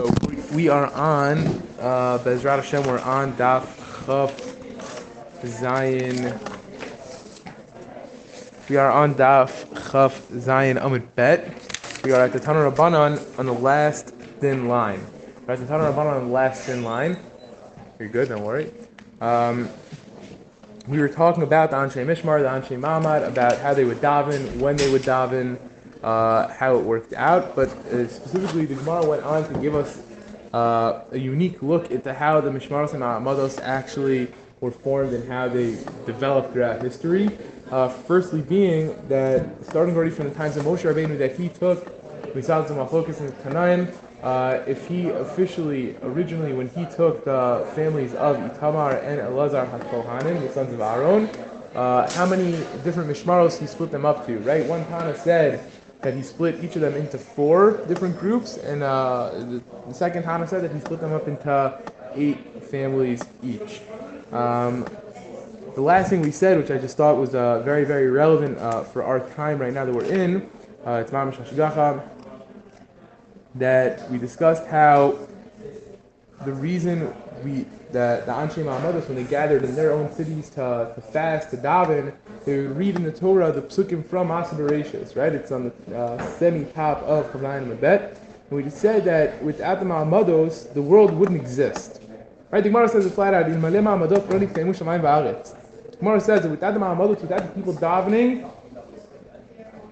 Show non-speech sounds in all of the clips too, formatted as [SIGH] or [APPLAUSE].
So we, are on, uh, Bezrat Hashem, we're on Daf Chaf Zayin. We are on Daf Chaf Zayin Amud Bet. We are at the Tanur Rabbanon on the last thin line. We're at the Tanur Rabbanon on the last thin line. You're good, don't worry. Um, we were talking about the Anshe Mishmar, the Anshe Mamad, about how they would daven, when they would daven, uh, how it worked out. But uh, specifically, the Gemara went on to give us uh, a unique look into how the Mishmaros and Ma'amados actually were formed and how they developed throughout history. Uh, firstly, being that starting already from the times of Moshe Rabbeinu, that he took Misal Machlokas and Tanaim, uh, if he officially, originally, when he took the families of Itamar and Elazar HaKohanim, the sons of Aaron, uh, how many different mishmaros he split them up to, right? One Tana said that he split each of them into four different groups, and uh, the, the, second Tana said that he split them up into eight families each. Um, the last thing we said, which I just thought was uh, very, very relevant uh, for our time right now that we're in, uh, it's Mamash Hashgacha, that we discussed how the reason we that the Anshe Ma'amados, when they gathered in their own cities to, to fast, to daven, they would read in the Torah the psukim from Asa right? It's on the uh, semi-top of Kavlayan Mabet. And we just said that without the Ma'amados, the world wouldn't exist. Right? The Gemara says it flat out, in the Gemara says that without the Ma'amados, without the people davening,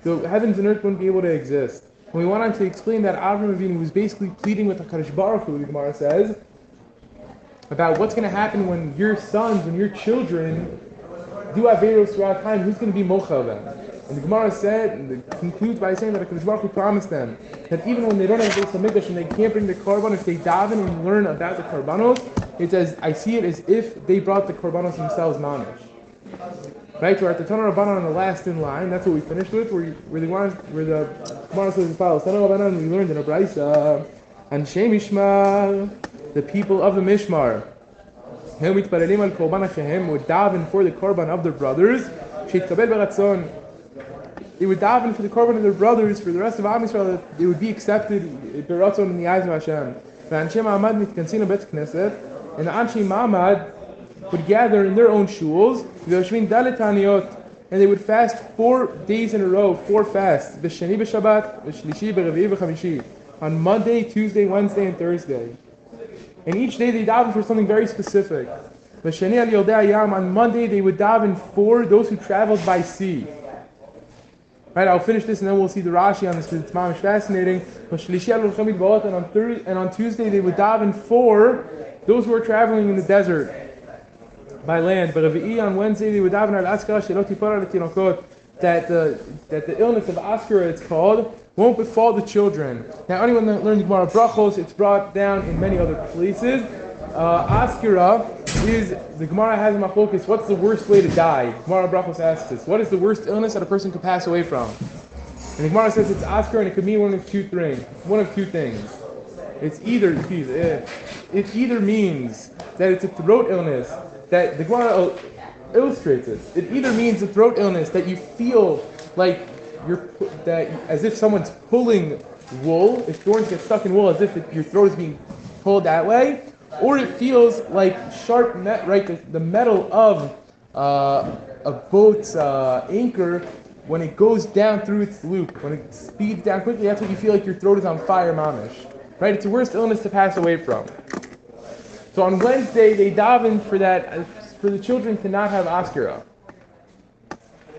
the heavens and earth wouldn't be able to exist. And we went on to explain that Avram Avinu was basically pleading with HaKadosh Baruch Hu, the Gemara says, about what's going to happen when your sons and your children do Averos throughout time, who's going to be Mocha them? And the Gemara said, and concludes by saying that HaKadosh Baruch Hu promised them that even when they don't have Beis HaMikdash and they can't bring the Korban, if they daven and learn about the Korbanos, it says, I see it as if they brought the Korbanos themselves mamish. Right, we're at the Tanur Rabbanan on the last in line. That's what we finished with. Where, where, they wanted, where the Gemara says as follows: Tanur Rabbanan, we learned in a brayso, and Shemishmar, the people of the Mishmar, הם מתפללים על קורבן אחיהם, would daven for the korban of their brothers, שיתקבל ברצון. They would daven for the korban of their brothers, for the rest of Am Yisrael, that they would be accepted ברצון in the eyes of Hashem. ואנשי מעמד מתכנסים לבית כנסת, and the אנשי מעמד would gather in their own shuls, ויושבים דלת תעניות, and they would fast four days in a row, four fasts, בשני בשבת, בשלישי, ברביעי וחמישי, on Monday, Tuesday, Wednesday, and Thursday. And each day they daven for something very specific. On Monday they would daven for those who traveled by sea. Right, I'll finish this and then we'll see the Rashi on this because it's mamish fascinating. And on, Thursday, and on Tuesday they would daven for those who are traveling in the desert by land. But on Wednesday they would daven that the that the illness of Askara it's called won't befall the children. Now, anyone that learned Gemara Brachos, it's brought down in many other places. Uh, Askira is, the Gemara has a focus. what's the worst way to die? Gemara Brachos asks this. What is the worst illness that a person could pass away from? And the Gemara says it's Askira and it could mean one of two things. One of two things. It's either, it, it either means that it's a throat illness, that the Gemara illustrates it. It either means a throat illness that you feel like you're that as if someone's pulling wool. If thorns get stuck in wool, as if it, your throat is being pulled that way, or it feels like sharp net, right? The, the metal of uh, a boat's uh, anchor when it goes down through its loop, when it speeds down quickly, that's what you feel like your throat is on fire, mamish. Right? It's the worst illness to pass away from. So on Wednesday, they daven for that, for the children to not have askira.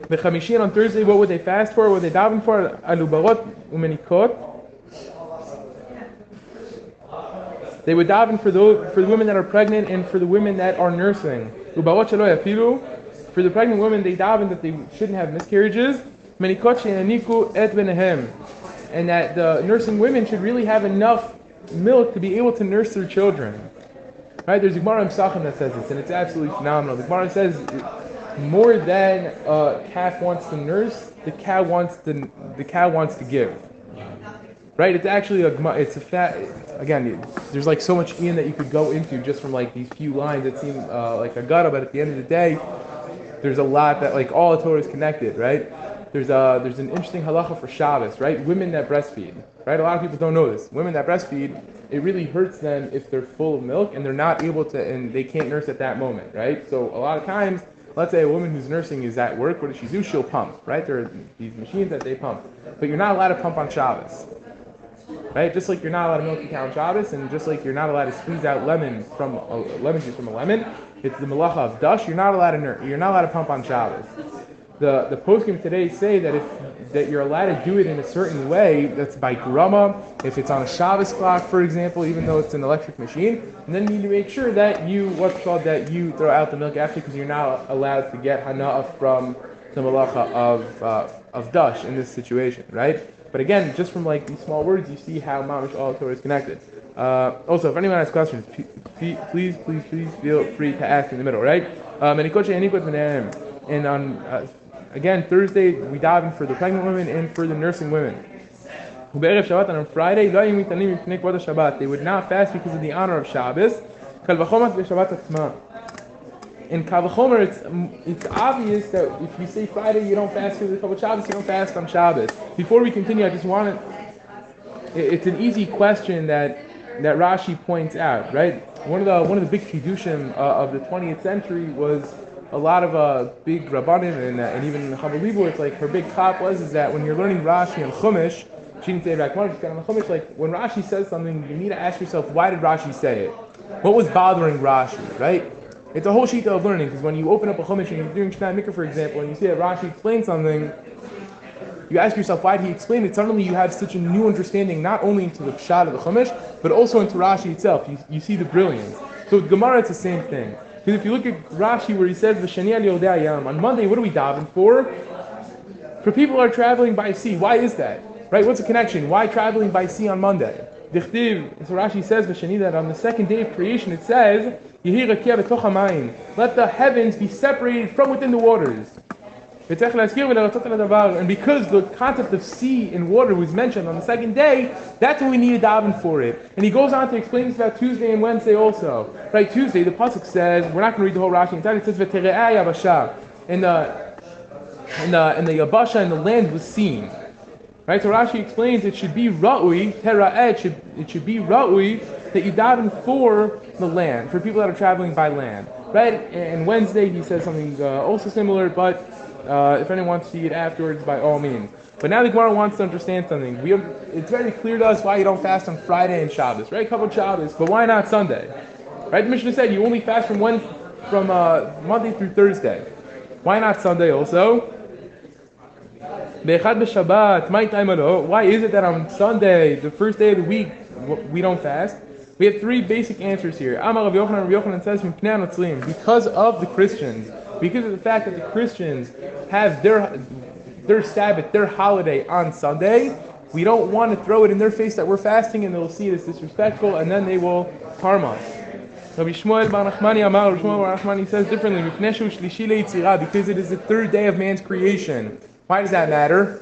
The Chamishin on Thursday, what would they fast for? What would they daven for? Alubarot umenikot. They would daven for the for the women that are pregnant and for the women that are nursing. Ubarot. For the pregnant women, they daven that they shouldn't have miscarriages. Menikot she'aniku et benehem. And that the nursing women should really have enough milk to be able to nurse their children. Right? There's a Gemara in that says this, and it's absolutely phenomenal. The Gemara says more than a calf wants to nurse, the cow wants to the cow wants to give. Right? It's actually a it's a fat. Again, there's like so much in that you could go into just from like these few lines that seem uh, like a gutter, but at the end of the day, there's a lot that like all the Torah is connected, right? there's a there's an interesting halacha for Shabbos, right? Women that breastfeed, right? A lot of people don't know this. Women that breastfeed, it really hurts them if they're full of milk and they're not able to and they can't nurse at that moment, right? So a lot of times, let's say a woman who's nursing is at work, what does she do? She'll pump, right? There are these machines that they pump, but you're not allowed to pump on Shabbos. Right, just like you're not allowed to milk a cow on Shabbos, and just like you're not allowed to squeeze out lemon from a lemon juice from a lemon, it's the malacha of dash. You're not allowed to ner- you're not allowed to pump on Shabbos the the poskim today say that if that you're allowed to do it in a certain way, that's by grama. If it's on a Shabbos clock, for example, even though it's an electric machine, and then you need to make sure that you what's called that you throw out the milk after because you're not allowed to get hana'ah from the malacha of uh, of dash in this situation, right? But again, just from like these small words, you see how mamish all Torah is connected. Uh, also, if anyone has questions, please, please, please, please feel free to ask in the middle, right? Um, and on uh, Again, Thursday we daven for the pregnant women and for the nursing women. On Friday, they would not fast because of the honor of Shabbos. In Kavachomer, it's, it's obvious that if you say Friday, you don't fast because of Shabbos, you don't fast on Shabbos. Before we continue, I just want to, it's an easy question that that Rashi points out, right? One of the one of the big chidushim uh, of the 20th century was a lot of uh, big rabbanim and, uh, and even Chabalibu, it's like her big cop was is that when you're learning Rashi and Chumash, she didn't say back on Chumash, like when Rashi says something, you need to ask yourself, why did Rashi say it? What was bothering Rashi, right? It's a whole sheet of learning because when you open up a Chumash and you're doing Shna Mikra, for example, and you see that Rashi explains something, you ask yourself why did he explain it. Suddenly you have such a new understanding, not only into the Pshat of the Chumash, but also into Rashi itself. You, you see the brilliance. So with Gemara, it's the same thing. Because if you look at Rashi where he says V'shani al Yam, on Monday, what are we davening for? For people who are traveling by sea. Why is that? Right? What's the connection? Why traveling by sea on Monday? Dichtiv, so Rashi says V'shani that on the second day of creation it says Let the heavens be separated from within the waters. And because the concept of sea and water was mentioned on the second day, that's what we need to daven for it. And he goes on to explain this about Tuesday and Wednesday also. Right, Tuesday, the Pasuk says, we're not going to read the whole Rashi it says. And the, and the, and the Yabasha and the land was seen. Right, so Rashi explains it should be Ra'ui, Tera'eh, it should, it should be Ra'ui that you daven for the land, for people that are traveling by land. Right, and Wednesday he says something uh, also similar, but uh, if anyone wants to it afterwards, by all means. But now the Gemara wants to understand something. We have, it's very clear to us why you don't fast on Friday and Shabbos, right? A Couple of Shabbos, but why not Sunday? Right? The Mishnah said you only fast from from uh, Monday through Thursday. Why not Sunday also? Why is it that on Sunday, the first day of the week, we don't fast? We have three basic answers here. Because of the Christians because of the fact that the Christians have their their Sabbath, their holiday on Sunday, we don't want to throw it in their face that we're fasting and they'll see it as disrespectful and then they will harm us. Rabbi Shmuel Bar Nachmani Amar, Rabbi Shmuel Bar Nachmani says differently, because it is the third day of man's creation. Why does that matter?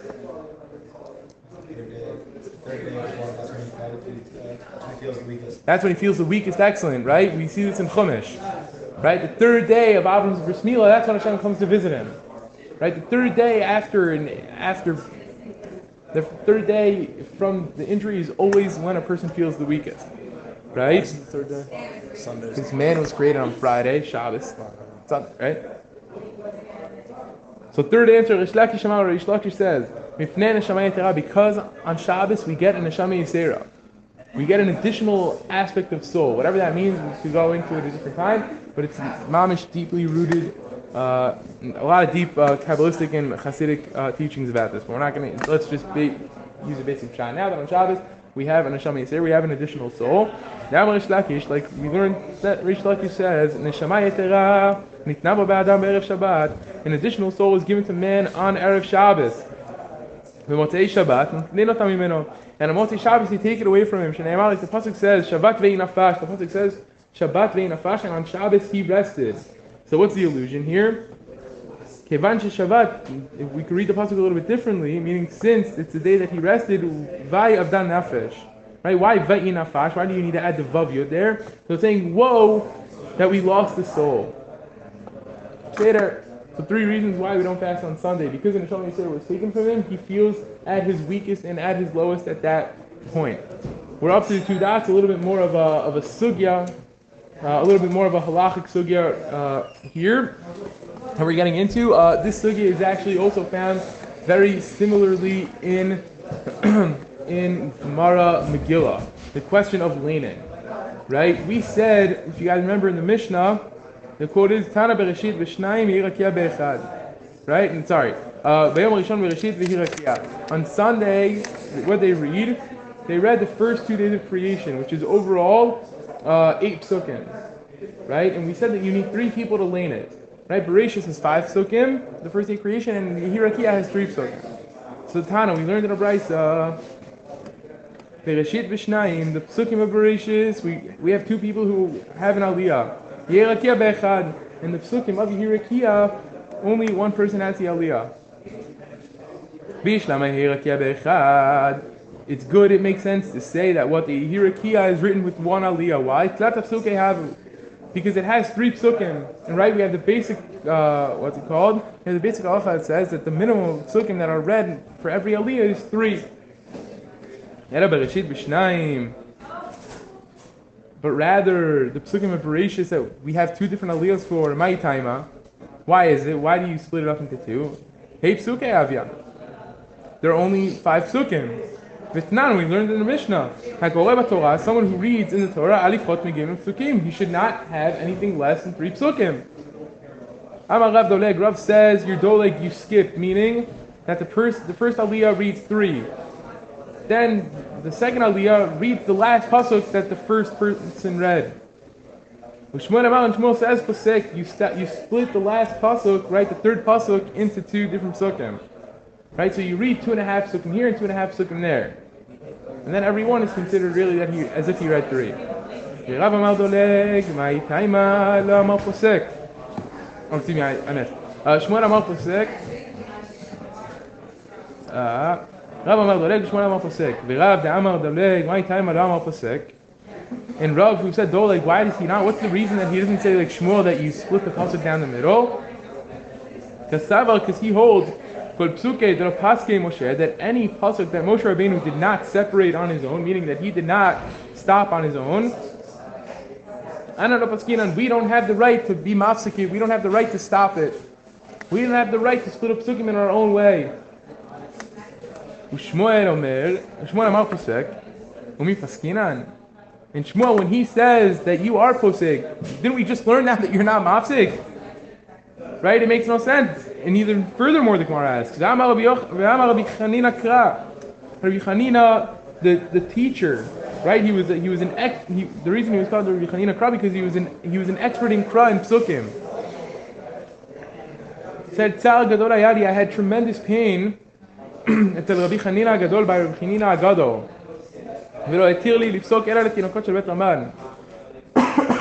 That's when he feels the weakest. Excellent, right? We see this in Chumash. Right? The third day of Avram's bris milah, that's when Hashem comes to visit him. Right? The third day after and after the third day from the injury is always when a person feels the weakest. Right? the third day? Sunday. Since man was created on Friday, Shabbos. Sunday, right? So third answer, Rish Lakish Rish Lakish says, because on Shabbos we get an Neshama Yisera we get an additional aspect of soul. Whatever that means, we could go into it at a different time, but it's mamish deeply rooted, uh, a lot of deep uh, Kabbalistic and Hasidic uh, teachings about this. But we're not going to, let's just be, use a basic shot. Now that on Shabbos, we have an Neshama we have an additional soul. Now Rish Lakish, like we learned that Rish Lakish says, Neshama Yetera, Nitnabo Ba'adam Erev Shabbat, an additional soul is given to man on Erev Shabbos. V'motzei Shabbat, and on Motzi Shabbos, you take it away from him. Shneimar, like the pasuk says, Shabbat ve'inafash. The pasuk says, Shabbat ve'inafash, and on Shabbos he rested. So what's the illusion here? Kevan Shabbat, if we could read the pasuk a little bit differently, meaning since it's the day that he rested, Vai Avdan Nafesh. Right? Why Ve'inafash? Why do you need to add the Vav there? So saying, whoa, that we lost the soul. Later, So three reasons why we don't fast on Sunday. Because in the Neshama Yisrael was taken from him, he feels at his weakest and at his lowest at that point. We're up to the two dots, a little bit more of a, of a sugya, uh, a little bit more of a halachic sugya uh, here. And we're getting into uh, this sugya is actually also found very similarly in [CLEARS THROAT] in Gemara Megillah, the question of laning. Right? We said, if you guys remember in the Mishnah, the quote is Tana Bereshit v'shnayim yirakia be'echad. Right? And sorry. Uh, On Sunday, what they read, they read the first two days of creation, which is overall uh, eight psukim. Right? And we said that you need three people to lane it. Right? Bereshit is five psukim, the first of creation, and Hirakia has three psukim. So Tana, we learned in a Brisa, Bereshit v'shnayim, the psukim of Bereshit, we, we have two people who have an aliyah. Yerakia bechad, and the psukim of Yerakia, only one person has the aliyah. Bishlama Yerakia be'echad. It's good, it makes sense to say that what the Hirakia is written with one aliyah. Why? Because it has three psukim. And right, we have the basic, uh, what's it called? Have the basic that says that the minimum psukim that are read for every aliyah is three. But rather, the psukim of Bereshit that we have two different aliyahs for my taima. Why is it? Why do you split it up into two? Hey psuke avya. There are only five psukim. Vitnan, we learned in the Mishnah. Torah, someone who reads in the Torah, alifot megim psukim. He should not have anything less than three psukim. Amar Rav Doleg. Rav says your doleg you skip, meaning that the first the first aliyah reads three. Then the second aliyah reads the last pasuk that the first person read. Shmuel and Shmuel says you st- you split the last pasuk, right, the third pasuk into two different psukim, right? So you read two and a half psukim here and two and a half psukim there, and then every one is considered really that he as if he read three. Oh, excuse me, I, I missed. Uh, Shmuel Amar Posek. Uh, רב אמר דולג ושמואל אמר פוסק. ורב דאמר דולג, מה איתה לא אמר פוסק? And Rav, who said Doleg, why does he not? What's the reason that he doesn't say like Shmuel that you split the pasuk down the middle? Because he holds but psuke the paske Moshe, that any pasuk that Moshe Rabbeinu did not separate on his own, meaning that he did not stop on his own. And we don't have the right to be mafsiki, we don't have the right to stop it. We don't have the right to split up psukim in our own way. Ushmoel Omer, Ushmoel Amal Posek, Umi And Shmuel, when he says that you are posik, didn't we just learn now that you're not mafsik? Right? It makes no sense and even furthermore, the Gemara asks, Rabbi Chanina, the, the teacher, right? He was he was an ex. He, the reason he was called Rabbi Chanina Kra because he was an he was an expert in Kra and Psukim. Said Tzal Gadol Ayadi, I had tremendous pain [CLEARS THROAT] at Rabbi Chanina Gadol by Rabbi Chanina Gadol. ולא התיר Lipsok Ela אלא לתינוקות של בית רבן.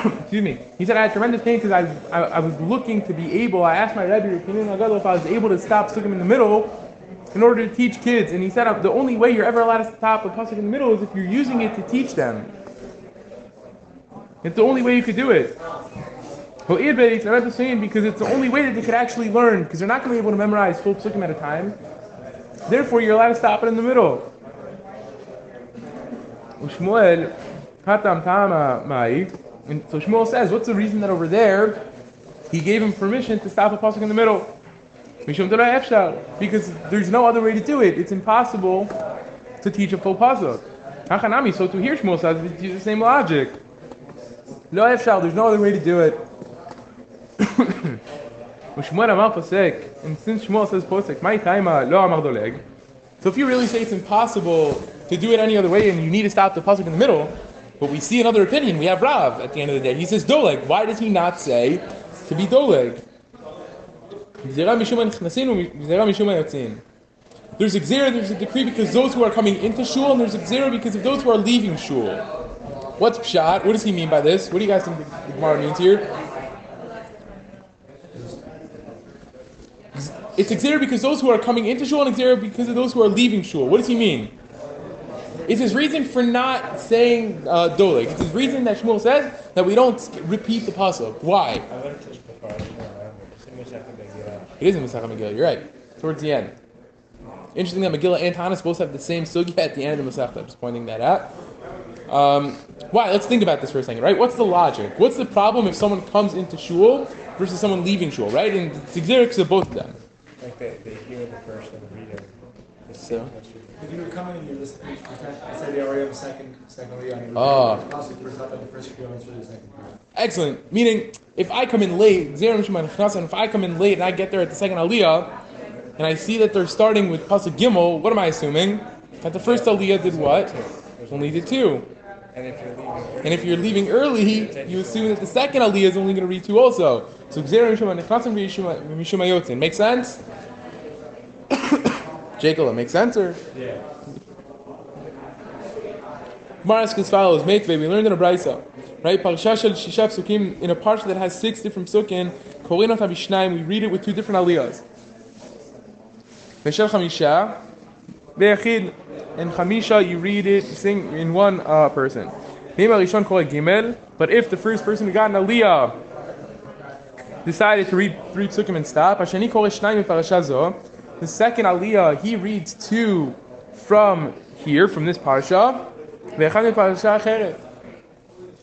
[COUGHS] excuse me. He said I had tremendous pain because I, I, I, was looking to be able. I asked my Rebbe if I was able to stop him in the middle in order to teach kids, and he said the only way you're ever allowed to stop a pasuk in the middle is if you're using it to teach them. It's the only way you could do it. Well, it's not the same because it's the only way that they could actually learn, because they're not going to be able to memorize full psukim at a time. Therefore, you're allowed to stop it in the middle. Shmuel, Hatam Tama Mai. And so Shmuel says, what's the reason that over there he gave him permission to stop a pasuk in the middle? Because there's no other way to do it. It's impossible to teach a full pasuk. Hachanami. So to hear Shmuel says, it's the same logic. No efshal. There's no other way to do it. [COUGHS] And since Shmuel says Posek, my taima uh, lo Amar Doleg. So if you really say it's impossible to do it any other way and you need to stop the pasuk in the middle, but we see another opinion. We have Rav at the end of the day. He says Doleg. Why does he not say to be Doleg? There's a gzera, there's a decree because those who are coming into shul, and there's a gzera because of those who are leaving shul. What's pshat? What does he mean by this? What do you guys think the Gemara means here? It's Xer because those who are coming into Shul and Xer because of those who are leaving Shul. What does he mean? It's his reason for not saying uh, Doleg. It's his reason that Shmuel says that we don't repeat the pasuk. Why? It is in Masechet Megillah. You're right. Towards the end. Interesting that Megillah and Tanis both have the same sugya at the end of the Masechet. I'm just pointing that out. Um, why? Let's think about this for a second, right? What's the logic? What's the problem if someone comes into shul versus someone leaving shul, right? And it's exerics of both of them. Like they, they hear the first and read it. So. If you come in and you listen, you can say they already have a second, second Leon. and Oh. It's possible first up at the first few for the second part. Excellent. Meaning, if I come in late, Zerim Shema Nechnas, and if I come in late and I get there at the second Aliyah, and I see that they're starting with Pasuk Gimel, what am I assuming? That the first Aliyah did what? Only did two. And if you're leaving, And if you're leaving early, you assume that the second Aliyah is only going to read two also. So Zerim Shema Nechnas and Mishuma Yotzin. Make sense? Jacob, it makes sense or? Yeah. Gemara asks as follows: Meitve, we learned in a brisa, right? Parsha shel shisha psukim in a parsha that has six different psukim. Korinot habishnaim, we read it with two different aliyahs. Veshel chamisha, ve'achid, and chamisha you read it sing in one uh, person. Name rishon kol gimel, but if the first person who got an aliyah decided to read three psukim and stop, Hashani kol shnayim parasha zo, the second aliyah he reads two from here from this parsha.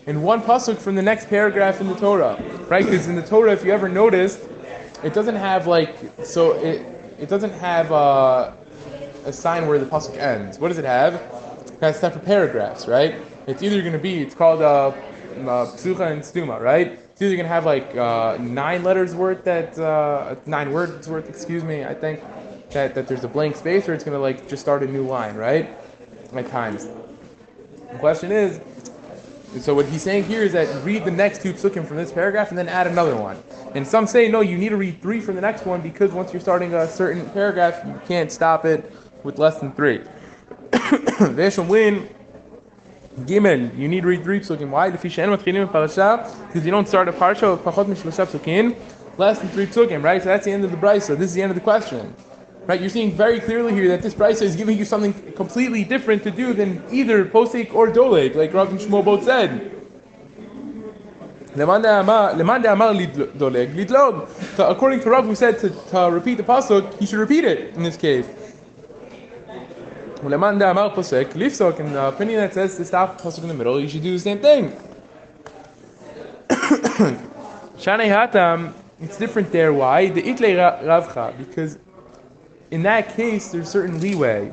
And one pasuk from the next paragraph in the Torah, right? Because in the Torah, if you ever noticed, it doesn't have like so it it doesn't have uh, a sign where the pasuk ends. What does it have? It has separate paragraphs, right? It's either going to be it's called uh, uh, psucha and stuma, right? It's either going to have like uh, nine letters worth that uh, nine words worth, excuse me, I think that that there's a blank space, or it's going to like just start a new line, right? At times. The question is, so what he's saying here is that read the next two psukim from this paragraph and then add another one. And some say no, you need to read three from the next one because once you're starting a certain paragraph, you can't stop it with less than three. [COUGHS] Veshomlin Gimel, you need to read three psukim. Why? Because you don't start a parsha with pachot less than three psukim, right? So that's the end of the brisa. This is the end of the question. Right, you're seeing very clearly here that this brisa is giving you something completely different to do than either posek or doleg, like Rav and Shmuel both said. So According to Rav, who said to, to repeat the pasuk, he should repeat it in this case. Leman de'amar posek lifsok. The opinion that says to stop pasuk in the middle, you should do the same thing. [COUGHS] Shanei hatam, it's different there. Why? The itle ra- ravcha because in that case, there's certain leeway,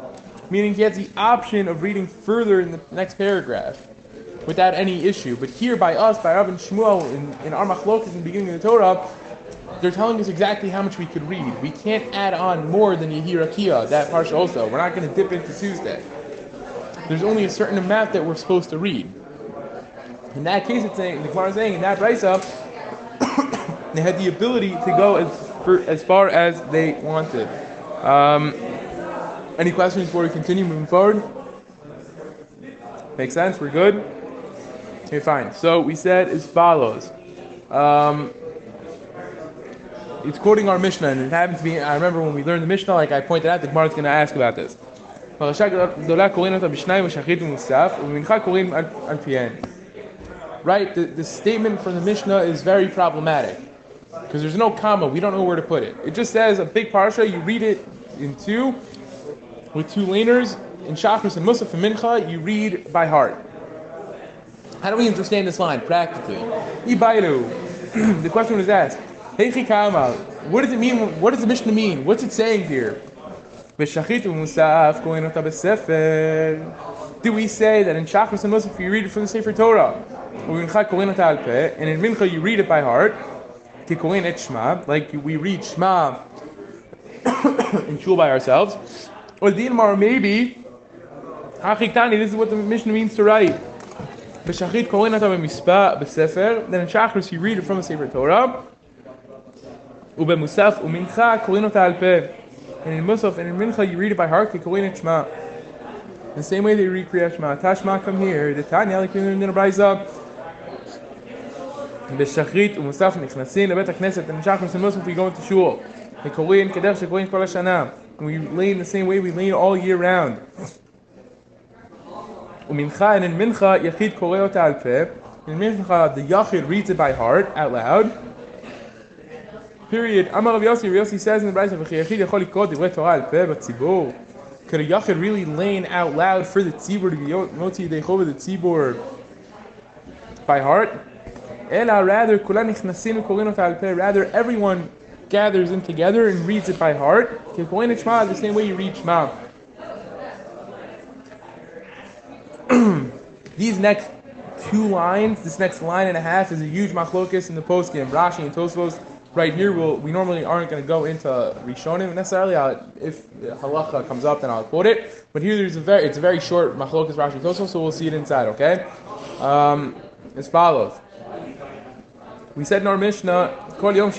meaning he has the option of reading further in the next paragraph without any issue. But here, by us, by Rav and Shmuel, in, in our machlokas in the beginning of the Torah, they're telling us exactly how much we could read. We can't add on more than Yehirakia, that parsha also. We're not going to dip into Tuesday. There's only a certain amount that we're supposed to read. In that case, it's saying, the Gemara is saying, in that Raisa, [COUGHS] they had the ability to go as, for, as far as they wanted. Um, any questions before we continue moving forward? Make sense? We're good? Okay, fine. So we said as follows. Um, it's quoting our Mishnah, and it happens to be, I remember when we learned the Mishnah, like I pointed out, the Gemara is going to ask about this. פרשה גדולה קוראים אותה בשניים ושחית ומוסף, ובמנחה קוראים על על פיהן. Right? The, the statement from the Mishnah is very problematic. Because there's no comma, we don't know where to put it. It just says a big parsha, you read it in two, with two laners. In Shachris and Musaf and Mincha, you read by heart. How do we understand this line practically? Ibailu. [CLEARS THROAT] the question was asked. Kamal. What does it mean? What does the Mishnah mean? What's it saying here? Do we say that in Shachris and Musaf you read it from the Sefer Torah? And in Mincha you read it by heart? tikuin et Shema, like we read Shema [COUGHS] in shul by ourselves. Or Dilmar, maybe, Hachiktani, this is what the mission means to write. B'sefer, then in Shachris you read it from a Sefer Torah. U'bemusaf u'mincha kohen. And in Musaf and in Mincha you read it by heart, kohen et Shema. The same way they read Kriyat Shema. Tashma, come here. The Tanya, like in the Braiza. בשחרית ומוסף נכנסים לבית הכנסת, and Shachris and Musaf we go into shul. וקוראים כדרך שקוראים כל השנה. And we lean the same way we lean all year round. ומנחה, and in Mincha, יחיד קורא אותה על פה. In Mincha, the Yachid reads it by heart, out loud. Period. Amar Rav Yossi, Rav Yossi says in the Brayso, "V'chiyachid yachol likod divrei Torah al peh b'tzibur." Could a yachid really laying out loud for the tzibur to be moti deichova the tzibur by heart? Ela rather. Rather, everyone gathers in together and reads it by heart. The same way you read Shema. [CLEARS THROAT] These next two lines, this next line and a half is a huge machlokus in the post game. Rashi and Tosfos. Right here, we'll, we normally aren't going to go into Rishonim necessarily. I'll, if halacha comes up, then I'll quote it. But here, there's a very it's a very short machlokus Rashi Tosfos, so we'll see it inside. Okay, um, as follows. We said in our Mishnah, Kol Yom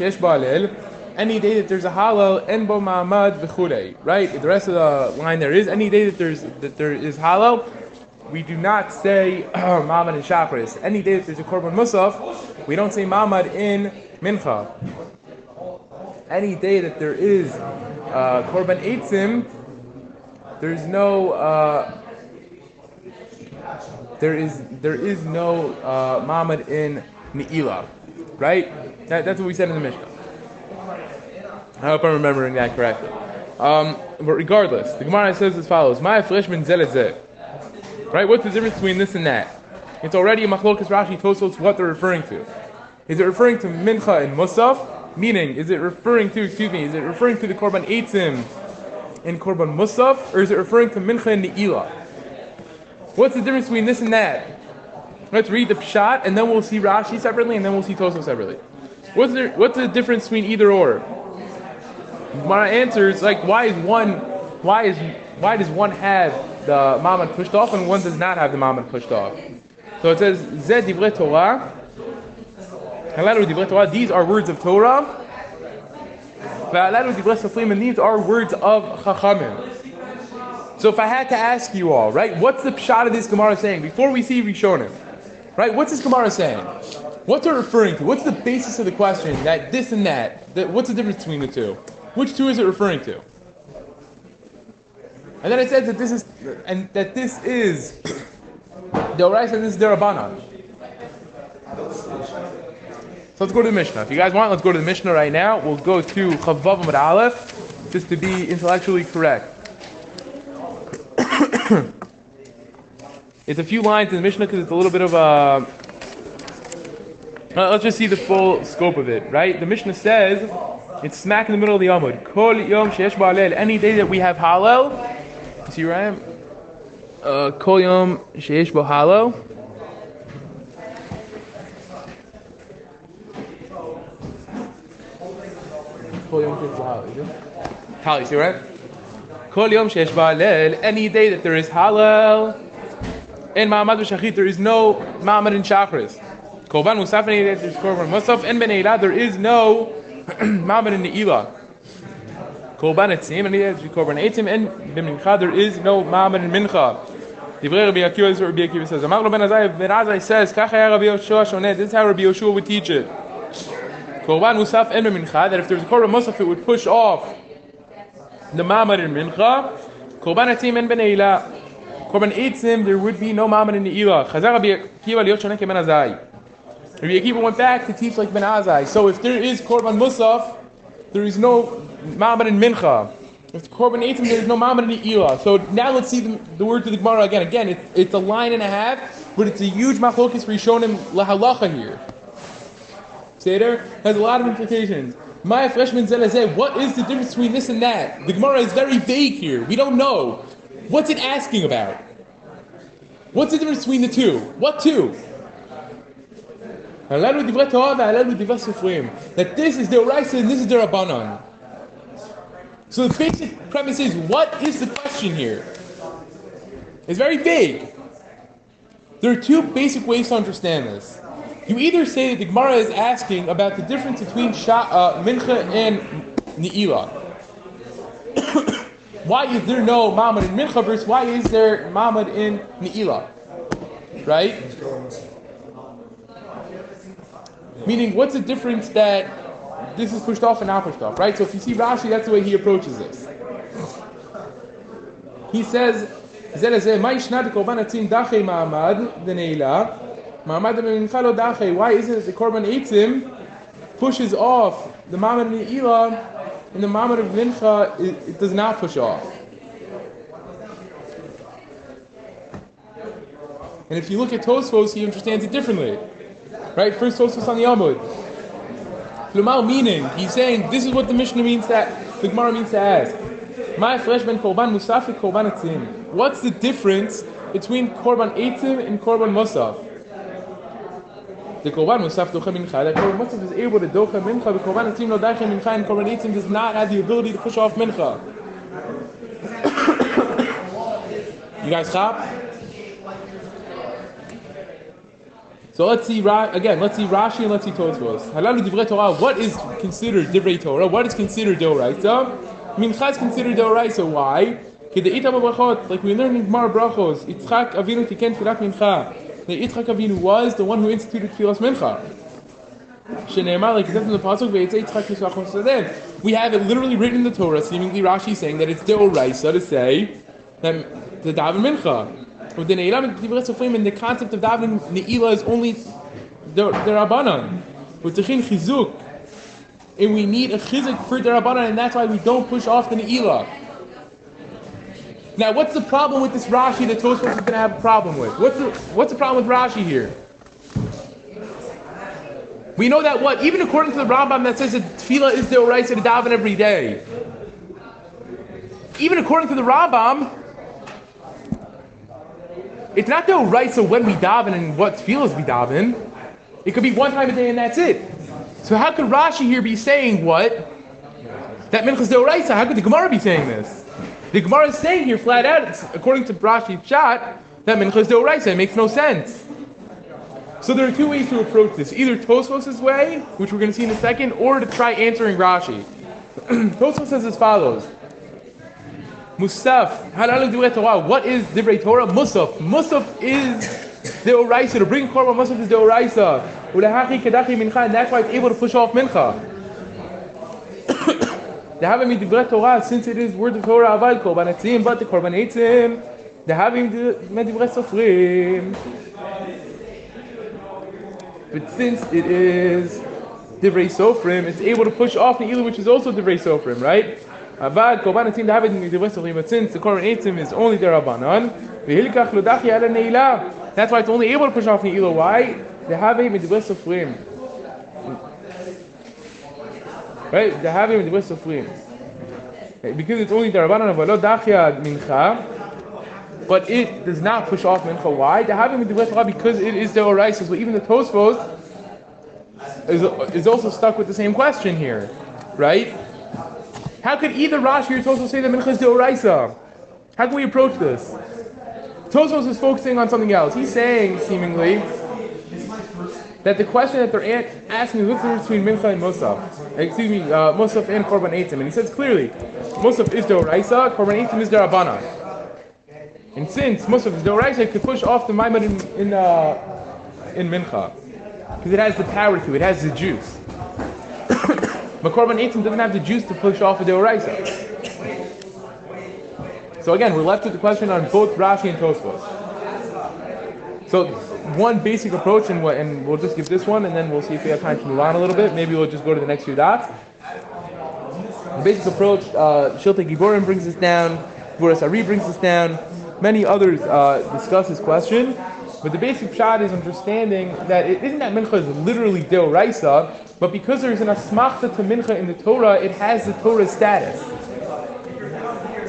any day that there's a halal, en bo ma'amad v'chulei. Right? The rest of the line there is any day that there's that there is halal, we do not say [CLEARS THROAT] Mamad and Shachris. Any day that there's a Korban Musaf, we don't say Mamad in Mincha. Any day that there is uh, Korban Eitzim, there's no uh, there is there is no uh, Mamad in Ne'ilah. Right? That, that's what we said in the Mishnah. I hope I'm remembering that correctly. Um, but regardless, the Gemara says as follows: My freshman zelezeh. Right? What's the difference between this and that? It's already a machlokas Rashi Tosfos what they're referring to. Is it referring to mincha and musaf? Meaning, is it referring to, excuse me, is it referring to the korban eitzim and korban musaf, or is it referring to mincha and ne'ilah? What's the difference between this and that? Let's read the pshat, and then we'll see Rashi separately, and then we'll see Tosfos separately. What's the, what's the difference between either or? My answer is like, why is one, why is, why does one have the mamad pushed off and one does not have the mamad pushed off. So it says, Zed divrei Torah. These are words of Torah. And these are words of Chachamim. So if I had to ask you all, right, what's the pshat of this Gemara saying before we see Rishonim? Right, what's this Gemara saying? What's it referring to? What's the basis of the question that this and that? that what's the difference between the two? Which two is it referring to? And then it says that this is, and that this is [COUGHS] the Oraisa and this is the Rabbanan. So let's go to the Mishnah. If you guys want, let's go to the Mishnah right now. We'll go to Chavav Amad Aleph, just to be intellectually correct. [COUGHS] it's a few lines in the Mishnah because it's a little bit of a. Uh, let's just see the full scope of it, right? The Mishnah says it's smack in the middle of the Amud. Kol yom sheyesh ba'alel. Any day that we have halal, you see where I am? Uh, Kol yom sheyesh bo halal. Kol yom sheyesh bo halal. is it? Halal, you see Kol yom sheyesh ba'alel. Any day that there is halal. In Ma'amad v'shachit, there is no Ma'amad in Shachris. Korban Musaf, any day there's Korban Musaf. And Ben Eilah, there is no Ma'amad in Ne'ilah. Korban Etzim, and there is Korban Etzim, and B'mincha, there is no Ma'amad in Mincha. Divrei Rabbi Akiva, is what Rabbi Akiva says. Amar Ben Azai, Ben Azai says, Kach haya Rabbi Yoshua shoneh, this is how Rabbi Yoshua would teach it. Korban Musaf and Mincha, that if there's a Korban Musaf, it would push off the Ma'amad in Mincha. Korban Etzim and Ben Eilah. Korban Eitzim, there would be no Ma'amad in Ne'ilah. Chazar Rabbi Akiva liot shoneh ke Ben Azai. Rabbi Akiva went back to teach like Ben Azai. So if there is Korban Musaf, there is no Ma'amad in Mincha. If Korban Eitzim, there is no Ma'amad in the Ne'ilah. So now let's see the, the word to the Gemara again. Again, it, it's a line and a half, but it's a huge machlokis for Yishonim lahalacha here. Seder has a lot of implications. My freshman zelazeh, what is the difference between this and that? The Gemara is very vague here. We don't know. What's it asking about? What's the difference between the two? What two? That this is the Oraisa and this is the Rabbanon. So the basic premise is, what is the question here? It's very vague. There are two basic ways to understand this. You either say that the Gemara is asking about the difference between uh, Mincha and Ne'ilah. Why is there no Mamad in Mincha versus why is there Mamad in Ne'ilah? Right? Meaning, what's the difference that this is pushed off and not pushed off, right? So if you see Rashi, that's the way he approaches this. He says, Why isn't it the Korban Eitzim pushes off the Mamad of And the Mamad of Mincha, it, it does not push off. And if you look at Tosfos, he understands it differently. Right? First Tosfos on the Amud. Lumal meaning, he's saying this is what the Mishnah means that the Gemara means to ask. My flesh ben korban musaf korban etzim. What's the difference between korban etzim and korban musaf? The korban musaf docha mincha. That korban is able to docha mincha. The korban etzim no dacha mincha, and korban etzim does not have the ability to push off mincha. you guys stop. So let's see again. Let's see Rashi and let's see Tosfos. Halalu divrei Torah. What is considered divrei Torah? What is considered deoraisa? Mincha is considered deoraisa. Why? Like we learned in Gemara Brachos, Yitzchak Avinu tiken tefillat mincha. The Yitzchak Avinu was the one who instituted tefillas mincha. Like it says in the pasuk, Yitzchak We have it literally written in the Torah. Seemingly Rashi saying that it's deoraisa to say that the daven mincha. With the Divrei Sofrim, and the concept of davening Ne'ilah is only the, Rabbanan. With Techin Chizuk. And we need a Chizuk for the Rabbanan, and that's why we don't push off the Ne'ilah. Now, what's the problem with this Rashi that Tosfos is going to have a problem with? What's the, what's the problem with Rashi here? We know that what? Even according to the Rambam that says that tefillah is the oraisa to daven every day. Even according to the Rambam, it's not the so when we daven and what feels we daven. It could be one time a day and that's it. So how could Rashi here be saying what? That minchas deoraisa. How could the Gemara be saying this? The Gemara is saying here flat out, according to Rashi's shot, that minchas deoraisa. It makes no sense. So there are two ways to approach this: either Tosfos' way, which we're going to see in a second, or to try answering Rashi. [CLEARS THROAT] Tosfos says as follows. Musaf, halal divrei Torah. What is divrei Torah? Musaf. Musaf is the oraisa. To bring korban musaf is the oraisa. Ulehachi kedachi mincha, and that's why it's able to push off mincha. The having divrei Torah, since it is word of Torah, avad korban etzim, but the korban etzim, the having divrei sofrim. But since it is divrei sofrim, it's able to push off the ilu, which is also divrei sofrim, right? Avad korban etzim david midivresachim. But since the korban etzim is only the rabbanon. That's why it's only able to push off neila. Why? They have him a midivresachim. Right? They have a midivresachim. Because it's only the rabbanon of lo dachia mincha. But it does not push off mincha. Why? They have a midivresachim because it is the oraisa. So even the Tosfos is, is also stuck with the same question here, right? How could either Rashi or Tosfos say that Mincha is Deoraisa? How can we approach this? Tosfos is focusing on something else. He's saying, seemingly, that the question that they're asking is what's the difference between Mincha and Musaf? Excuse me, uh, and Korban Eitzim. And he says clearly, Musaf is Deoraisa, Korban Eitzim is Derabana. And since Musaf is Deoraisa, it could push off the Maimon in, in, uh, in Mincha. Because it has the power to, it has the juice. [COUGHS] but Korban Eitzim doesn't have the juice to push off a Deoraisa. So again, we're left with the question on both Rashi and Tosfos. So one basic approach, and, and we'll just give this one, and then we'll see if we have time to move on a little bit. Maybe we'll just go to the next few dots. The basic approach, uh, Shiltei Giborim brings this down, Vuras Ari brings this down, many others uh, discuss this question. But the basic shot is understanding that it isn't that mincha is literally deoraisa, but because there is an asmachta to mincha in the Torah, it has the Torah status.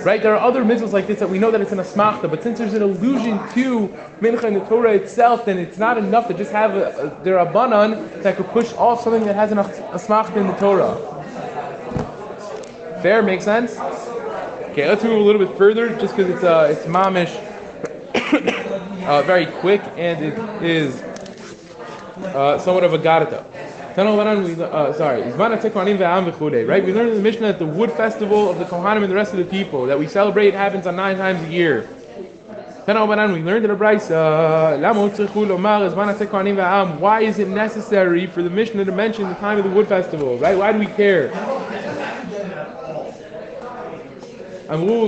Right? There are other mitzvahs like this that we know that it's an asmachta, but since there's an allusion to mincha in the Torah itself, then it's not enough to just have a, a that could push off something that has an asmachta in the Torah. Fair? Makes sense? Okay, let's move a little bit further, just because it's uh, it's mamish [COUGHS] uh, very quick, and it is uh, somewhat of a garata. Uh, sorry, right? We learned in the Mishnah that the wood festival of the Kohanim and the rest of the people that we celebrate happens on nine times a year. We learned in the Brisa, why is it necessary for the Mishnah to mention the time of the wood festival? Right? Why do we care?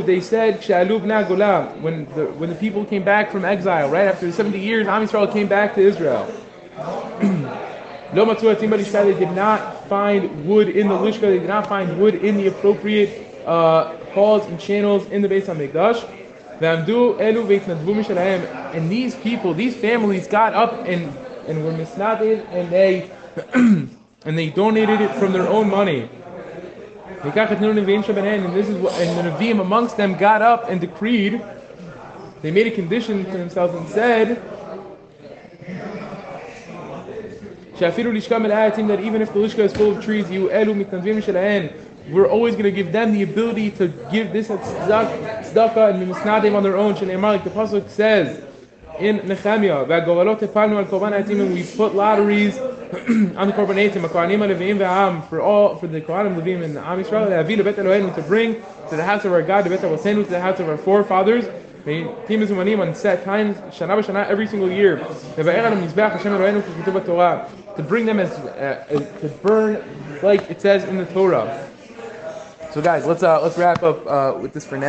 They said, when the, when the people came back from exile, right after 70 years, Am Yisrael came back to Israel. [CLEARS THROAT] Lo matzu atim balishka, they did not find wood in the lishka, they did not find wood in the appropriate uh, halls and channels in the Beis HaMikdash. And these people, these families got up and, and were misnaded and they [CLEARS THROAT] and they donated it from their own money. And this is what and the Nevi'im amongst them got up and decreed, they made a condition for themselves and said, شافيرو ليشكا من that even if the lishka is full of trees يؤالوا من تنظيم we're always going to give them the ability to give this at tzedakah and mimisnadim on their own. Shneimar, like the pasuk says in Nehemiah, "Va'govalot epalnu al korban ha'eitzim," and we put lotteries [CLEARS THROAT] on the korban ha'eitzim, akohanim alevim ve'am for all for the kohanim levim and Am Yisrael, lebet to bring to the house of our God, the bet to the house of our forefathers. לעתים מזומנים on set times, שנה בשנה, every single year, לבאר על המזבח, השם אלוהינו, ככתוב בתורה, to bring them as, uh, as, to burn like it says in the Torah. So guys, let's uh, let's wrap up uh, with this for now.